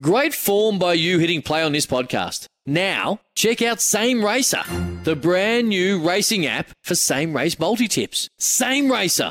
Great form by you hitting play on this podcast. Now, check out Same Racer, the brand new racing app for same race multi tips. Same Racer.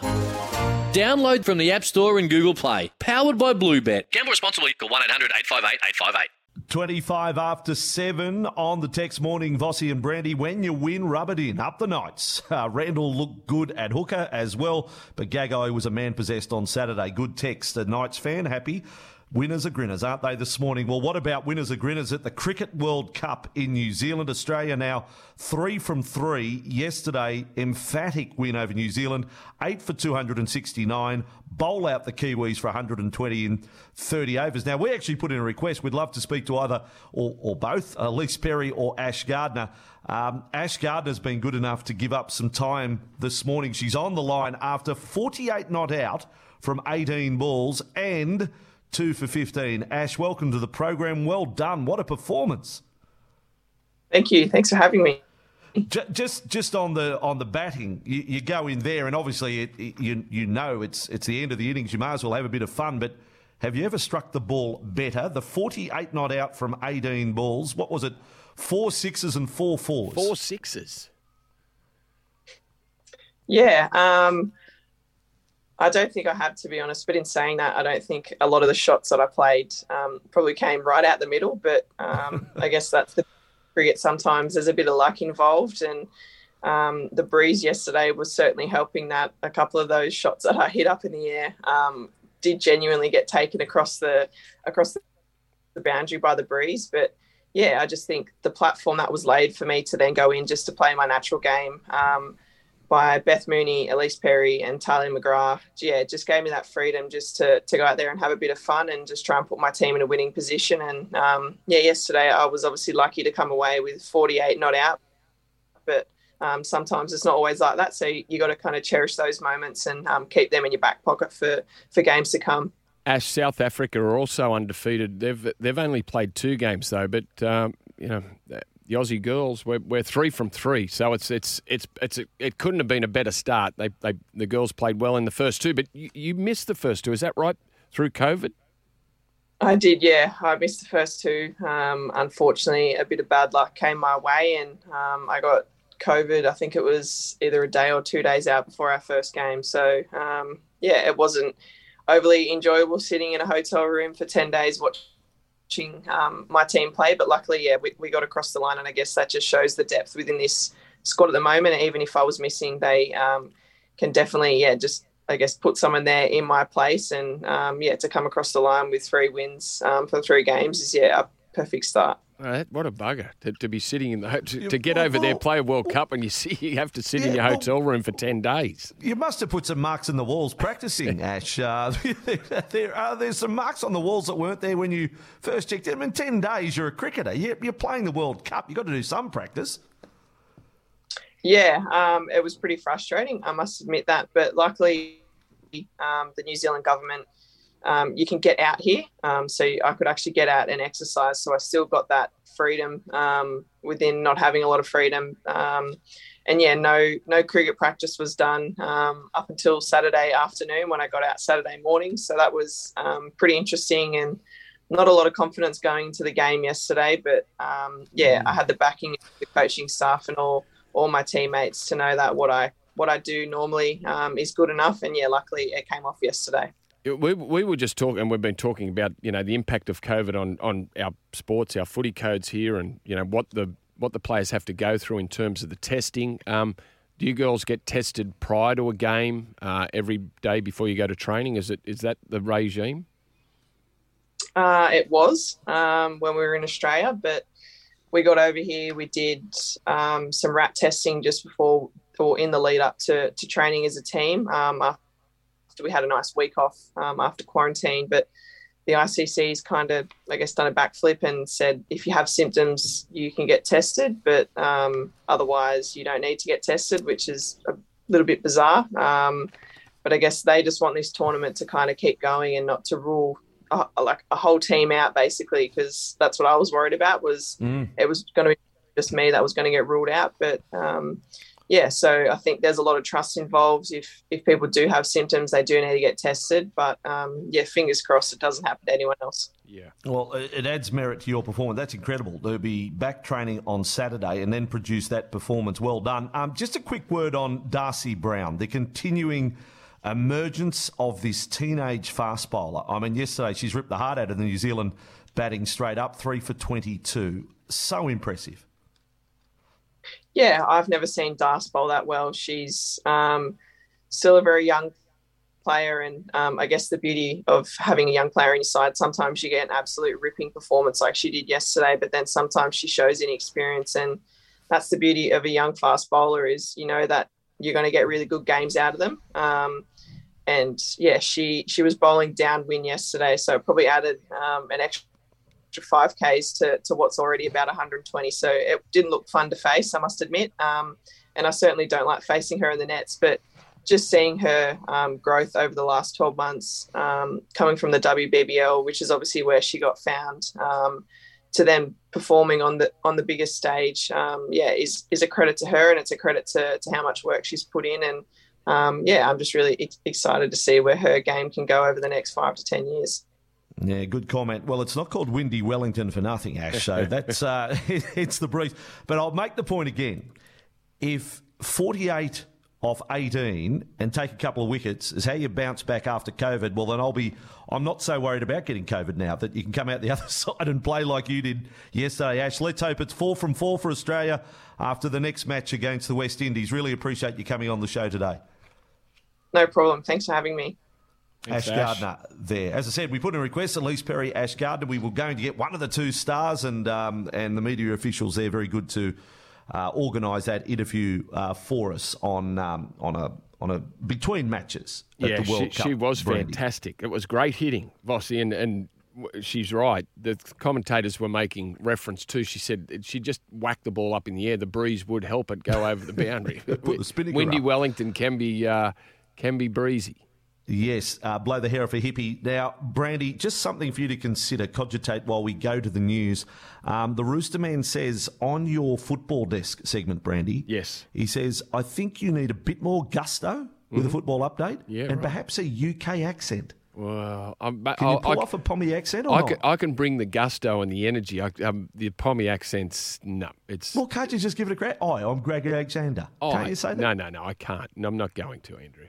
Download from the App Store and Google Play. Powered by Bluebet. Gamble responsibly. Call 1 800 858 858. 25 after 7 on the text morning, Vossy and Brandy. When you win, rub it in. Up the Knights. Uh, Randall looked good at hooker as well, but Gagai was a man possessed on Saturday. Good text. The Knights fan, happy. Winners are grinners, aren't they, this morning? Well, what about winners are grinners at the Cricket World Cup in New Zealand? Australia now three from three. Yesterday, emphatic win over New Zealand, eight for 269. Bowl out the Kiwis for 120 in 30 overs. Now, we actually put in a request. We'd love to speak to either or, or both, Ellyse Perry or Ash Gardner. Um, Ash Gardner's been good enough to give up some time this morning. She's on the line after 48 not out from 18 balls and two for 15. Ash, welcome to the program. Well done. What a performance. Thank you. Thanks for having me. Just, just on the on the batting, you, you go in there, and obviously, it, it, you you know it's it's the end of the innings. You might as well have a bit of fun. But have you ever struck the ball better? The forty-eight not out from eighteen balls. What was it? Four sixes and four fours. Four sixes. Yeah. Um, I don't think I have, to be honest. But in saying that, I don't think a lot of the shots that I played um, probably came right out the middle. But um, I guess that's the cricket. Sometimes there's a bit of luck involved, and um, the breeze yesterday was certainly helping that. A couple of those shots that I hit up in the air um, did genuinely get taken across the across the boundary by the breeze, but. Yeah, I just think the platform that was laid for me to then go in just to play my natural game um, by Beth Mooney, Ellyse Perry, and Tahlia McGrath. Yeah, just gave me that freedom just to, to go out there and have a bit of fun and just try and put my team in a winning position. And um, yeah, yesterday I was obviously lucky to come away with 48 not out, but um, sometimes it's not always like that. So you got to kind of cherish those moments and um, keep them in your back pocket for, for games to come. Ash, South Africa are also undefeated. They've they've only played two games though, but um, you know the Aussie girls, we're, we're three from three, so it's it's it's it's a, it couldn't have been a better start. They they the girls played well in the first two, but you, you missed the first two. Is that right? Through COVID. I did, yeah. I missed the first two. Um, unfortunately, a bit of bad luck came my way, and um, I got COVID. I think it was either a day or two days out before our first game. So um, yeah, it wasn't overly enjoyable sitting in a hotel room for ten days watching watching um, my team play. But luckily, yeah, we, we got across the line, and I guess that just shows the depth within this squad at the moment. Even if I was missing, they um, can definitely, yeah, just I guess put someone there in my place, and um, yeah, to come across the line with three wins um, for three games is yeah a perfect start. What a bugger to, to be sitting in the to, to get over there, play a World Cup, and you see you have to sit yeah, in your hotel room for ten days. You must have put some marks in the walls practicing, Ash. Uh, there are there's some marks on the walls that weren't there when you first checked in. In ten days, you're a cricketer. You're, you're playing the World Cup. You've got to do some practice. Yeah, um, it was pretty frustrating. I must admit that, but luckily, um, the New Zealand government um, you can get out here. Um, so I could actually get out and exercise. So I still got that freedom um, within not having a lot of freedom. Um, and yeah, no no cricket practice was done um, up until Saturday afternoon when I got out Saturday morning. So that was um, pretty interesting and not a lot of confidence going into the game yesterday. But yeah, I had the backing of the coaching staff and all all my teammates to know that what I what I do normally is good enough. And yeah, luckily it came off yesterday. We, we were just talking, and we've been talking about you know the impact of COVID on, on our sports, our footy codes here, and you know what the what the players have to go through in terms of the testing. Um, do you girls get tested prior to a game uh, every day before you go to training? Is it is that the regime? Uh, it was um, when we were in Australia, but we got over here. We did um, some RAT testing just before or in the lead up to, to training as a team. Um, after we had a nice week off um, after quarantine. But the ICC's kind of, I guess, done a backflip and said if you have symptoms, you can get tested, but um, otherwise you don't need to get tested, which is a little bit bizarre. Um, but I guess they just want this tournament to kind of keep going and not to rule a, like a whole team out, basically, because that's what I was worried about was mm. it was going to be just me that was going to get ruled out. But um, yeah, so I think there's a lot of trust involved. If if people do have symptoms, they do need to get tested. But um, yeah, fingers crossed it doesn't happen to anyone else. Yeah. Well, it adds merit to your performance. That's incredible to be back training on Saturday and then produce that performance. Well done. Um, just a quick word on Darcie Brown, the continuing emergence of this teenage fast bowler. I mean, yesterday she's ripped the heart out of the New Zealand batting straight up, three for 22. So impressive yeah, I've never seen Darce bowl that well. She's um, still a very young player, and um, I guess the beauty of having a young player on your side, sometimes you get an absolute ripping performance like she did yesterday, but then sometimes she shows inexperience, and that's the beauty of a young fast bowler is you know that you're going to get really good games out of them. Um, and yeah, she she was bowling downwind yesterday, so probably added um, an extra five Ks to, to what's already about 120. So it didn't look fun to face, I must admit. Um, and I certainly don't like facing her in the nets, but just seeing her um, growth over the last 12 months, um, coming from the WBBL, which is obviously where she got found, um, to then performing on the on the biggest stage, um, yeah, is is a credit to her, and it's a credit to, to how much work she's put in. And um, yeah, I'm just really ex- excited to see where her game can go over the next five to ten years. Yeah, good comment. Well, it's not called Windy Wellington for nothing, Ash. So that's uh, it's the breeze. But I'll make the point again. If 48 off 18 and take a couple of wickets is how you bounce back after COVID, well, then I'll be. I'm not so worried about getting COVID now that you can come out the other side and play like you did yesterday, Ash. Let's hope it's four from four for Australia after the next match against the West Indies. Really appreciate you coming on the show today. No problem. Thanks for having me. Ash, Ash Gardner there. As I said, we put in a request, Ellyse Perry, Ash Gardner. We were going to get one of the two stars, and um, and the media officials there very good to uh, organise that interview uh, for us on um, on a on a between matches yeah, the World she, Cup. She was Brandy. fantastic. It was great hitting, Vossy, and, and she's right. The commentators were making reference to. She said she just whacked the ball up in the air. The breeze would help it go over the boundary. the Windy up. Wellington can be uh, can be breezy. Yes, uh, blow the hair off a hippie. Now, Brandy, just something for you to consider, cogitate while we go to the news. Um, the Rooster Man says on your football desk segment, Brandy. Yes. He says, I think you need a bit more gusto with mm-hmm. a football update yeah, and right. perhaps a UK accent. Well, I'm, can you pull I, off a Pommy accent? I can, I can, bring the gusto and the energy. I, um, the Pommy accents, no, it's. Well, can't you just give it a crack? Hi, I'm Greg Alexander. Oh, can't you say that? No, no, no, I can't. No, I'm not going to, Andrew.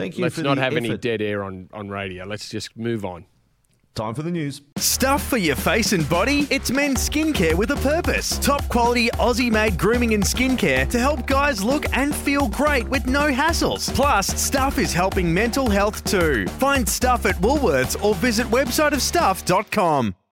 Thank you Let's not have effort. any dead air on, on radio. Let's just move on. Time for the news. Stuff for your face and body? It's men's skincare with a purpose. Top quality Aussie made grooming and skincare to help guys look and feel great with no hassles. Plus, Stuff is helping mental health too. Find Stuff at Woolworths or visit websiteofstuff.com.